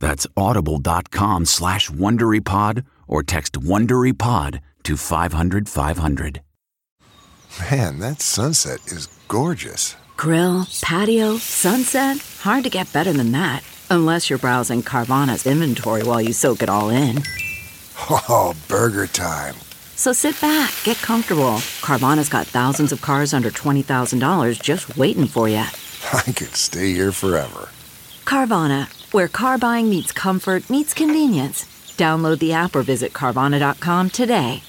That's audible.com slash WonderyPod or text WonderyPod to 500, 500. Man, that sunset is gorgeous. Grill, patio, sunset. Hard to get better than that. Unless you're browsing Carvana's inventory while you soak it all in. Oh, burger time. So sit back, get comfortable. Carvana's got thousands of cars under $20,000 just waiting for you. I could stay here forever. Carvana, where car buying meets comfort, meets convenience. Download the app or visit Carvana.com today.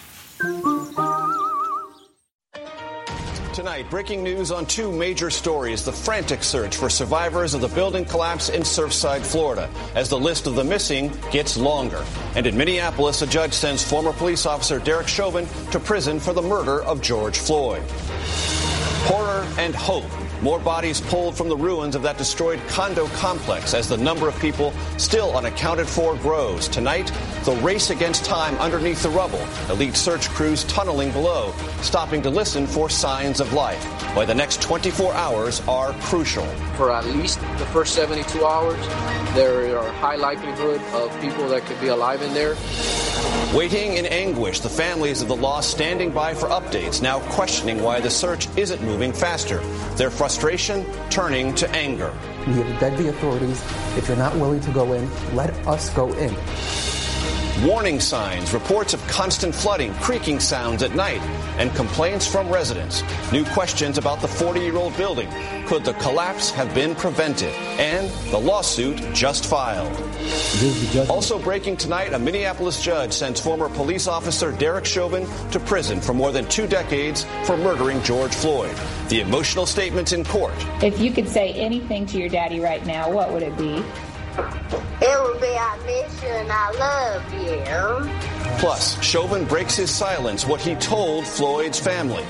Tonight, breaking news on two major stories the frantic search for survivors of the building collapse in Surfside, Florida, as the list of the missing gets longer. And in Minneapolis, a judge sends former police officer Derek Chauvin to prison for the murder of George Floyd. Horror and hope. More bodies pulled from the ruins of that destroyed condo complex as the number of people still unaccounted for grows. Tonight, the race against time underneath the rubble. Elite search crews tunneling below, stopping to listen for signs of life. Why the next 24 hours are crucial. For at least the first 72 hours, there are high likelihood of people that could be alive in there. Waiting in anguish, the families of the lost standing by for updates, now questioning why the search isn't moving faster. Their frustration turning to anger. We have begged the authorities, if you're not willing to go in, let us go in. Warning signs, reports of constant flooding, creaking sounds at night, and complaints from residents. New questions about the 40 year old building. Could the collapse have been prevented? And the lawsuit just filed. Also breaking tonight, a Minneapolis judge sends former police officer Derek Chauvin to prison for more than two decades for murdering George Floyd. The emotional statements in court. If you could say anything to your daddy right now, what would it be? It would be I miss you and I love you. Plus, Chauvin breaks his silence, what he told Floyd's family.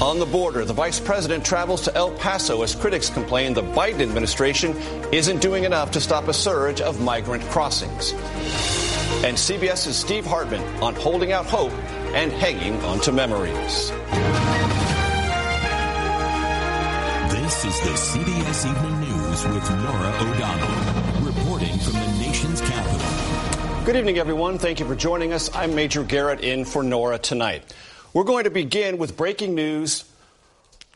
On the border, the vice president travels to El Paso as critics complain the Biden administration isn't doing enough to stop a surge of migrant crossings. And CBS's Steve Hartman on holding out hope and hanging onto memories. This is the CBS Evening News with Norah O'Donnell, reporting from the nation's capital. Good evening, everyone. Thank you for joining us. I'm Major Garrett in for Norah tonight. We're going to begin with breaking news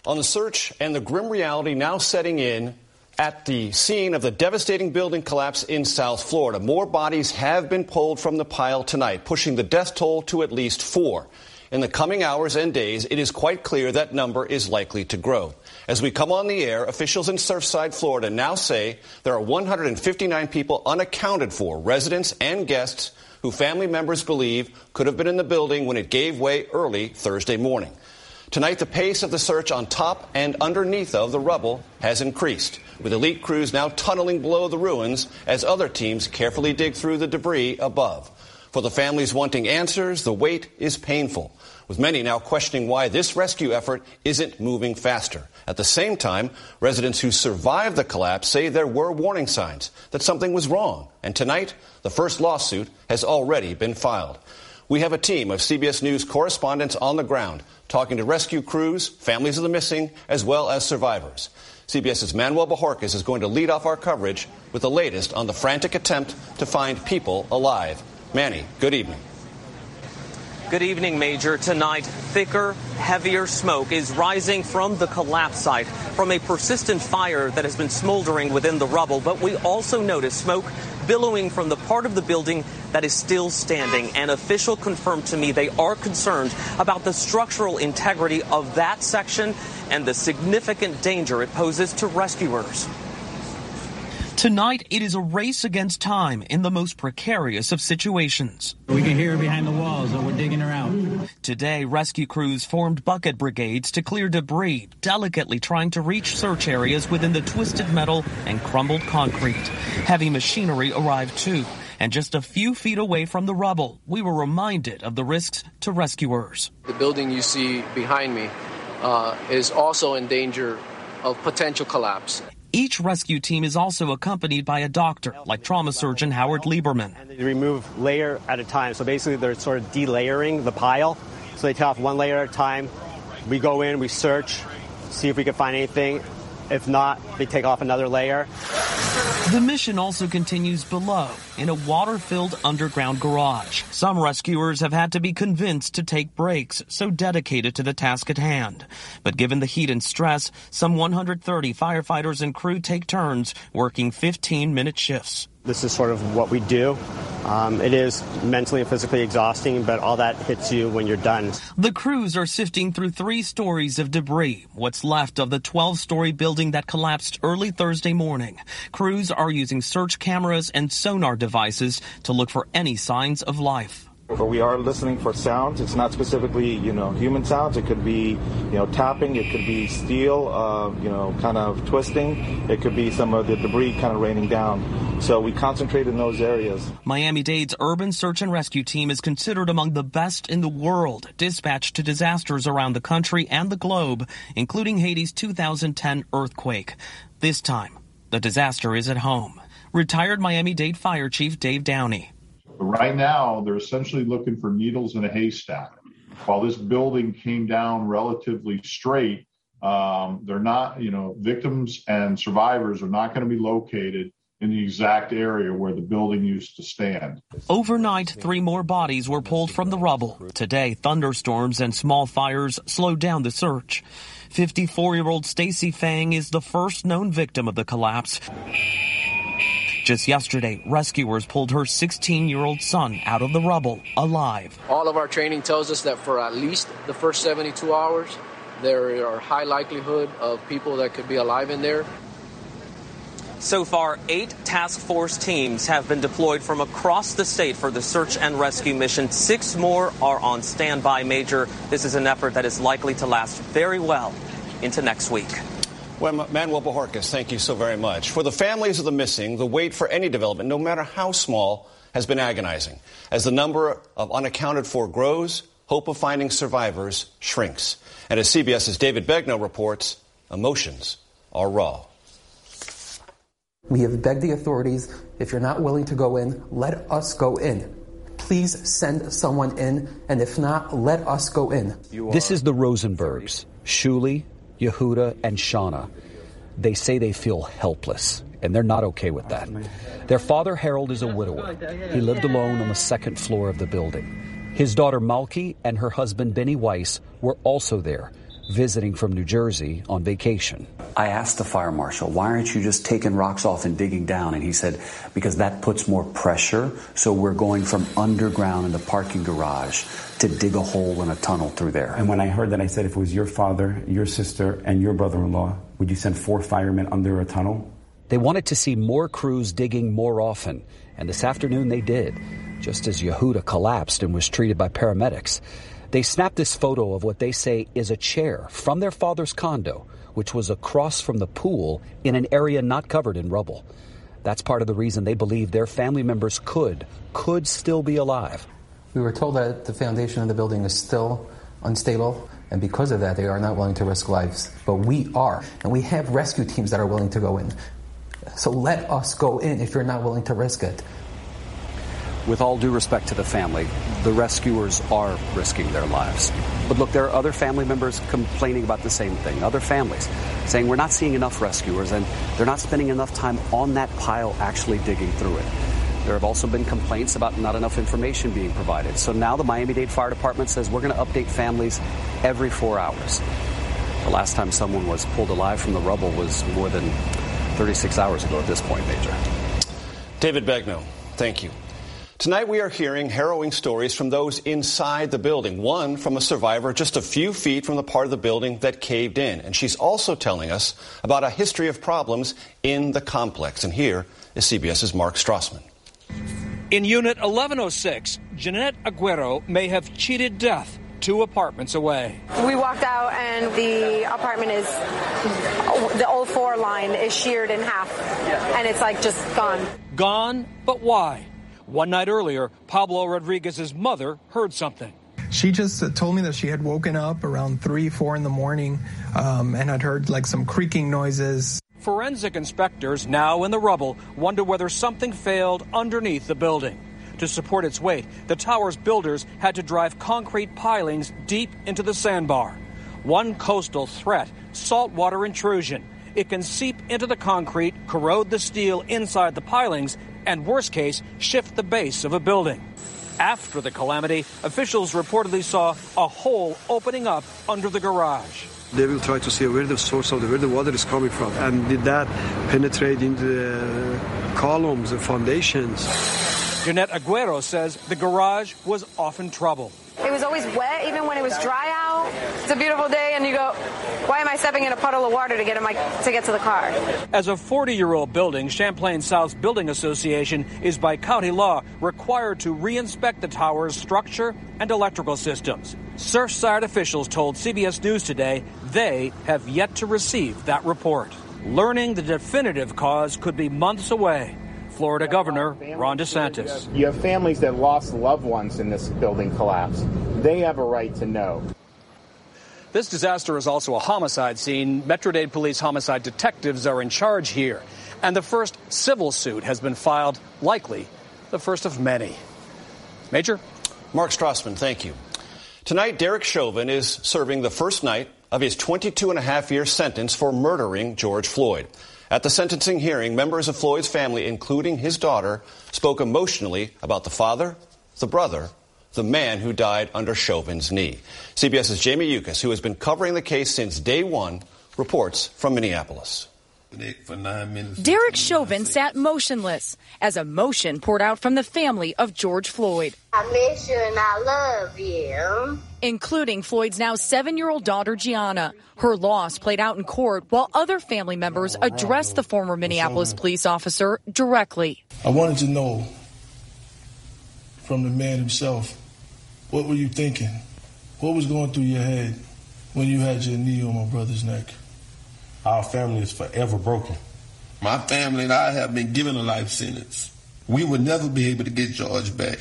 on the search and the grim reality now setting in at the scene of the devastating building collapse in South Florida. More bodies have been pulled from the pile tonight, pushing the death toll to at least four. In the coming hours and days, it is quite clear that number is likely to grow. As we come on the air, officials in Surfside, Florida now say there are 159 people unaccounted for, residents and guests who family members believe could have been in the building when it gave way early Thursday morning. Tonight, the pace of the search on top and underneath of the rubble has increased, with elite crews now tunneling below the ruins as other teams carefully dig through the debris above. For the families wanting answers, the wait is painful, with many now questioning why this rescue effort isn't moving faster. At the same time, residents who survived the collapse say there were warning signs that something was wrong. And tonight, the first lawsuit has already been filed. We have a team of CBS News correspondents on the ground talking to rescue crews, families of the missing, as well as survivors. CBS's Manuel Bojorquez is going to lead off our coverage with the latest on the frantic attempt to find people alive. Manny, good evening. Good evening, Major. Tonight, thicker, heavier smoke is rising from the collapse site from a persistent fire that has been smoldering within the rubble. But we also notice smoke billowing from the part of the building that is still standing. An official confirmed to me they are concerned about the structural integrity of that section and the significant danger it poses to rescuers. Tonight, it is a race against time in the most precarious of situations. We can hear her behind the walls, so we're digging her out. Today, rescue crews formed bucket brigades to clear debris, delicately trying to reach search areas within the twisted metal and crumbled concrete. Heavy machinery arrived too, and just a few feet away from the rubble, we were reminded of the risks to rescuers. The building you see behind me uh, is also in danger of potential collapse. Each rescue team is also accompanied by a doctor, like trauma surgeon Howard Lieberman. And they remove layer at a time. So basically, they're sort of delayering the pile. So they take off one layer at a time. We go in, we search, see if we can find anything. If not, they take off another layer. The mission also continues below in a water filled underground garage. Some rescuers have had to be convinced to take breaks, so dedicated to the task at hand. But given the heat and stress, some 130 firefighters and crew take turns working 15 minute shifts. This is sort of what we do. Um, it is mentally and physically exhausting, but all that hits you when you're done. The crews are sifting through three stories of debris, what's left of the 12 story building that collapsed early Thursday morning. Crews are using search cameras and sonar devices to look for any signs of life. But we are listening for sounds. It's not specifically, you know, human sounds. It could be, you know, tapping. It could be steel, uh, you know, kind of twisting. It could be some of the debris kind of raining down. So we concentrate in those areas. Miami-Dade's urban search and rescue team is considered among the best in the world, dispatched to disasters around the country and the globe, including Haiti's 2010 earthquake. This time, the disaster is at home. Retired Miami-Dade Fire Chief Dave Downey. But right now, they're essentially looking for needles in a haystack. While this building came down relatively straight, um, they're not, you know, victims and survivors are not going to be located in the exact area where the building used to stand. Overnight, three more bodies were pulled from the rubble. Today, thunderstorms and small fires slowed down the search. 54 year old Stacie Fang is the first known victim of the collapse. Just yesterday, rescuers pulled her 16 year old son out of the rubble alive. All of our training tells us that for at least the first 72 hours, there are high likelihood of people that could be alive in there. So far, eight task force teams have been deployed from across the state for the search and rescue mission. Six more are on standby, Major. This is an effort that is likely to last very well into next week. Well, Manuel Bojorquez, thank you so very much. For the families of the missing, the wait for any development, no matter how small, has been agonizing. As the number of unaccounted for grows, hope of finding survivors shrinks. And as CBS's David Begnaud reports, emotions are raw. We have begged the authorities if you're not willing to go in, let us go in. Please send someone in, and if not, let us go in. This is the Rosenbergs, Shuli, Yehuda, and Shauna. They say they feel helpless, and they're not okay with that. Their father, Harold, is a widower. He lived alone on the second floor of the building. His daughter, Malky, and her husband, Benny Weiss, were also there, visiting from New Jersey on vacation. I asked the fire marshal, why aren't you just taking rocks off and digging down? And he said, because that puts more pressure. So we're going from underground in the parking garage to dig a hole in a tunnel through there. And when I heard that, I said, if it was your father, your sister, and your brother in law, would you send four firemen under a tunnel? They wanted to see more crews digging more often, and this afternoon they did, just as Yehuda collapsed and was treated by paramedics. They snapped this photo of what they say is a chair from their father's condo, which was across from the pool in an area not covered in rubble. That's part of the reason they believe their family members could, could still be alive. We were told that the foundation of the building is still unstable, and because of that, they are not willing to risk lives. But we are, and we have rescue teams that are willing to go in. So let us go in if you're not willing to risk it. With all due respect to the family, the rescuers are risking their lives. But look, there are other family members complaining about the same thing, other families saying we're not seeing enough rescuers and they're not spending enough time on that pile actually digging through it. There have also been complaints about not enough information being provided. So now the Miami Dade Fire Department says we're going to update families every four hours. The last time someone was pulled alive from the rubble was more than 36 hours ago at this point, Major. David Begnaud, thank you. Tonight we are hearing harrowing stories from those inside the building. One from a survivor just a few feet from the part of the building that caved in. And she's also telling us about a history of problems in the complex. And here is CBS's Mark Strassmann. In Unit 1106, Jeanette Aguero may have cheated death two apartments away. We walked out and the apartment is, the old 04 line is sheared in half. And it's like just gone. Gone, but why? One night earlier, Pablo Rodriguez's mother heard something. She just told me that she had woken up around 3, 4 in the morning um, and had heard like some creaking noises. Forensic inspectors, now in the rubble, wonder whether something failed underneath the building. To support its weight, the tower's builders had to drive concrete pilings deep into the sandbar. One coastal threat saltwater intrusion. It can seep into the concrete, corrode the steel inside the pilings, and worst case, shift the base of a building. After the calamity, officials reportedly saw a hole opening up under the garage. They will try to see where the source of the where the water is coming from, and did that penetrate into the columns and foundations? Jeanette Aguero says the garage was often trouble. It was always wet, even when it was dry out. It's a beautiful day, and you go, "Why am I stepping in a puddle of water to get in my to get to the car?" As a 40-year-old building, Champlain South's Building Association is by county law required to reinspect the tower's structure and electrical systems. Surfside officials told CBS News today they have yet to receive that report. Learning the definitive cause could be months away. Florida Governor Ron DeSantis. You have families that lost loved ones in this building collapse. They have a right to know. This disaster is also a homicide scene. Metro Dade Police homicide detectives are in charge here. And the first civil suit has been filed, likely the first of many. Major? Mark Strassmann, thank you. Tonight, Derek Chauvin is serving the first night of his 22 and a half year sentence for murdering George Floyd. At the sentencing hearing, members of Floyd's family, including his daughter, spoke emotionally about the father, the brother, the man who died under Chauvin's knee. CBS's Jamie Yuccas, who has been covering the case since day one, reports from Minneapolis. Derek Chauvin sat motionless as emotion poured out from the family of George Floyd. I miss you and I love you. Including Floyd's now seven year old daughter, Gianna. Her loss played out in court while other family members addressed the former Minneapolis police officer directly. I wanted to know from the man himself what were you thinking? What was going through your head when you had your knee on my brother's neck? Our family is forever broken. My family and I have been given a life sentence. We will never be able to get George back.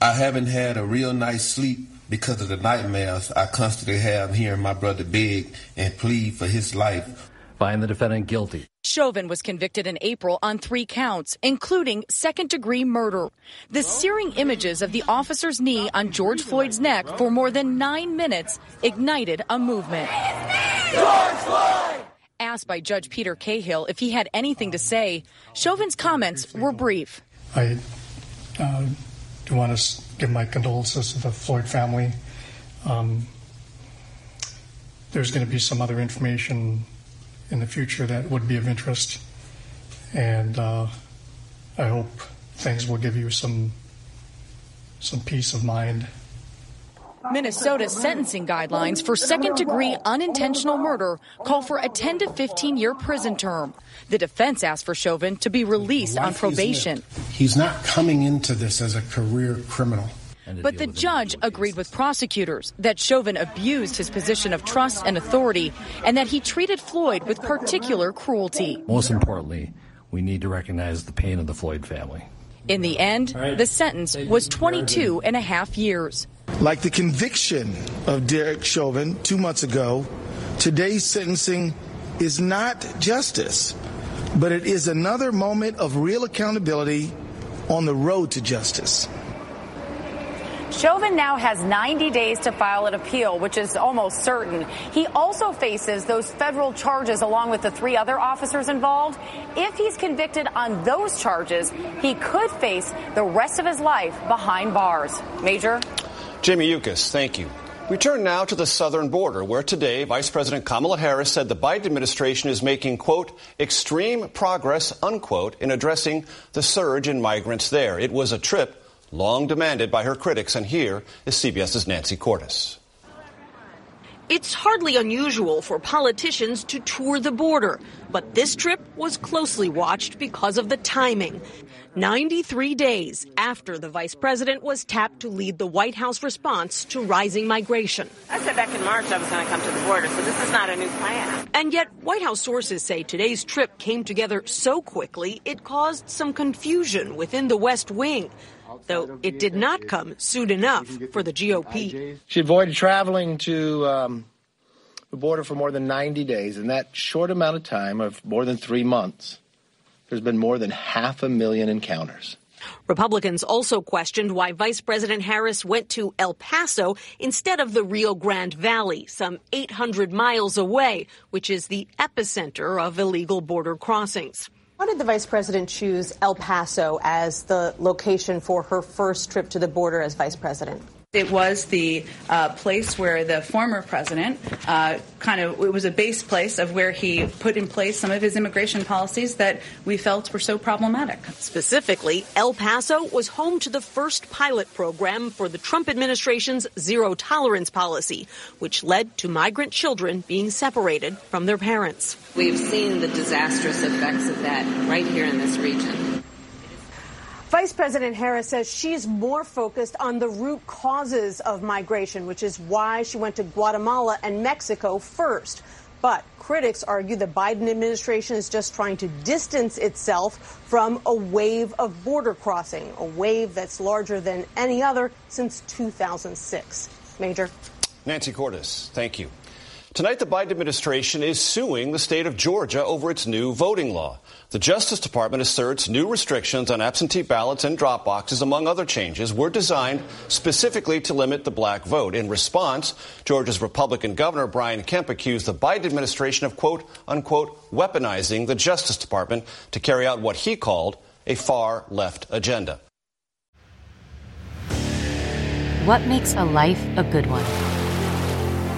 I haven't had a real nice sleep because of the nightmares I constantly have hearing my brother beg and plead for his life. Find the defendant guilty. Chauvin was convicted in April on three counts, including second degree murder. The searing images of the officer's knee on George Floyd's neck for more than nine minutes ignited a movement. Asked by Judge Peter Cahill if he had anything to say, Chauvin's comments were brief. I uh, do want to give my condolences to the Floyd family. Um, there's going to be some other information in the future that would be of interest, and uh, I hope things will give you some some peace of mind. Minnesota's sentencing guidelines for second degree unintentional murder call for a 10 to 15 year prison term. The defense asked for Chauvin to be released on probation. He's not coming into this as a career criminal. But the judge agreed with prosecutors that Chauvin abused his position of trust and authority and that he treated Floyd with particular cruelty. Most importantly, we need to recognize the pain of the Floyd family. In the end, right. the sentence was 22 and a half years. Like the conviction of Derek Chauvin two months ago, today's sentencing is not justice, but it is another moment of real accountability on the road to justice. Chauvin now has 90 days to file an appeal, which is almost certain. He also faces those federal charges along with the three other officers involved. If he's convicted on those charges, he could face the rest of his life behind bars. Major? Jamie Yuccas, thank you. We turn now to the southern border, where today Vice President Kamala Harris said the Biden administration is making, quote, extreme progress, unquote, in addressing the surge in migrants there. It was a trip long demanded by her critics. And here is CBS's Nancy Cordes. It's hardly unusual for politicians to tour the border, but this trip was closely watched because of the timing. 93 days after the vice president was tapped to lead the White House response to rising migration. I said back in March I was going to come to the border, so this is not a new plan. And yet, White House sources say today's trip came together so quickly it caused some confusion within the West Wing though it did not come soon enough for the GOP. She avoided traveling to um, the border for more than 90 days. In that short amount of time of more than three months, there's been more than half a million encounters. Republicans also questioned why Vice President Harris went to El Paso instead of the Rio Grande Valley, some 800 miles away, which is the epicenter of illegal border crossings. Why did the vice president choose El Paso as the location for her first trip to the border as vice president? It was the uh, place where the former president uh, kind of, it was a base place of where he put in place some of his immigration policies that we felt were so problematic. Specifically, El Paso was home to the first pilot program for the Trump administration's zero tolerance policy, which led to migrant children being separated from their parents. We've seen the disastrous effects of that right here in this region. Vice President Harris says she's more focused on the root causes of migration, which is why she went to Guatemala and Mexico first. But critics argue the Biden administration is just trying to distance itself from a wave of border crossing, a wave that's larger than any other since 2006. Major. Nancy Cordes, thank you. Tonight, the Biden administration is suing the state of Georgia over its new voting law. The Justice Department asserts new restrictions on absentee ballots and drop boxes, among other changes, were designed specifically to limit the black vote. In response, Georgia's Republican Governor Brian Kemp accused the Biden administration of quote unquote weaponizing the Justice Department to carry out what he called a far left agenda. What makes a life a good one?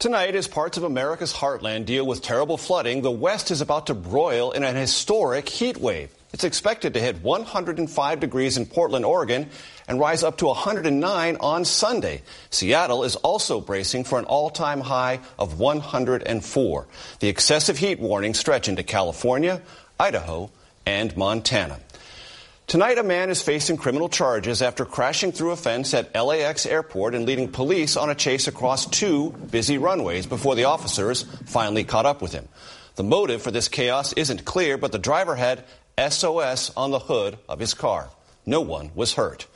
Tonight, as parts of America's heartland deal with terrible flooding, the West is about to broil in an historic heat wave. It's expected to hit 105 degrees in Portland, Oregon, and rise up to 109 on Sunday. Seattle is also bracing for an all-time high of 104. The excessive heat warnings stretch into California, Idaho, and Montana. Tonight, a man is facing criminal charges after crashing through a fence at LAX airport and leading police on a chase across two busy runways before the officers finally caught up with him. The motive for this chaos isn't clear, but the driver had SOS on the hood of his car. No one was hurt.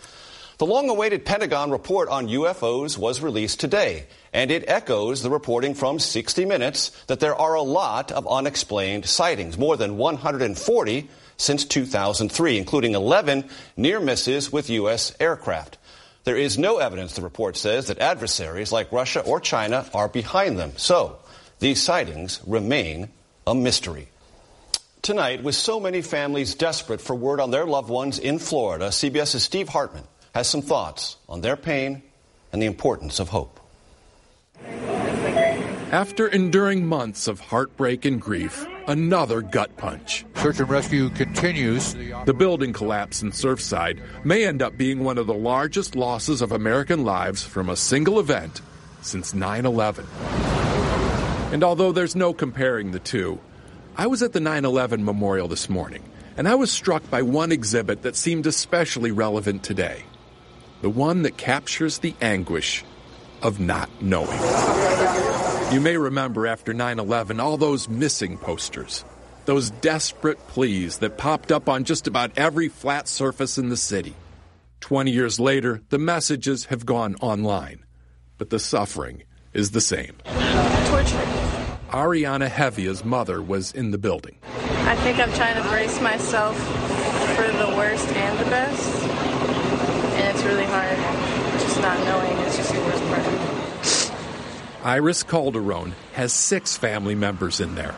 The long awaited Pentagon report on UFOs was released today, and it echoes the reporting from 60 Minutes that there are a lot of unexplained sightings, more than 140 since 2003, including 11 near misses with U.S. aircraft. There is no evidence, the report says, that adversaries like Russia or China are behind them. So, these sightings remain a mystery. Tonight, with so many families desperate for word on their loved ones in Florida, CBS's Steve Hartman has some thoughts on their pain and the importance of hope. After enduring months of heartbreak and grief, another gut punch. Search and rescue continues. The building collapse in Surfside may end up being one of the largest losses of American lives from a single event since 9 11. And although there's no comparing the two, I was at the 9 11 memorial this morning, and I was struck by one exhibit that seemed especially relevant today the one that captures the anguish of not knowing. You may remember after 9 11 all those missing posters, those desperate pleas that popped up on just about every flat surface in the city. 20 years later, the messages have gone online, but the suffering is the same. Torture. Ariana Hevia's mother was in the building. I think I'm trying to brace myself for the worst and the best. And it's really hard. Just not knowing it's just the worst part. Iris Calderon has six family members in there.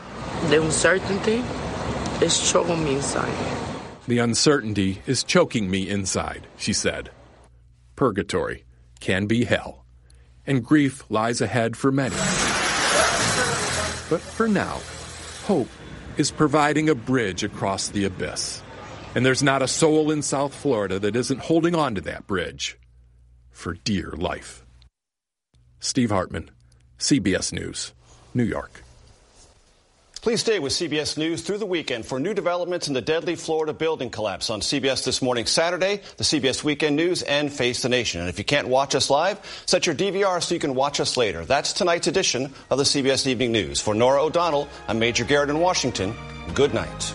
The uncertainty is choking me inside. The uncertainty is choking me inside, she said. Purgatory can be hell, and grief lies ahead for many. But for now, hope is providing a bridge across the abyss. And there's not a soul in South Florida that isn't holding on to that bridge for dear life. Steve Hartman, CBS News, New York. Please stay with CBS News through the weekend for new developments in the deadly Florida building collapse on CBS this morning, Saturday, the CBS Weekend News, and Face the Nation. And if you can't watch us live, set your DVR so you can watch us later. That's tonight's edition of the CBS Evening News. For Norah O'Donnell, I'm Major Garrett in Washington. Good night.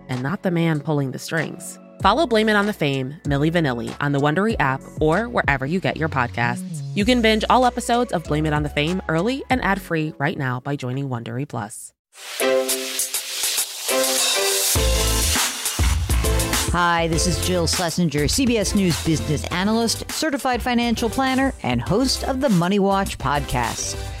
and not the man pulling the strings? Follow Blame It on the Fame, Milli Vanilli, on the Wondery app or wherever you get your podcasts. You can binge all episodes of Blame It on the Fame early and ad free right now by joining Wondery Plus. Hi, this is Jill Schlesinger, CBS News business analyst, certified financial planner, and host of the Money Watch podcast.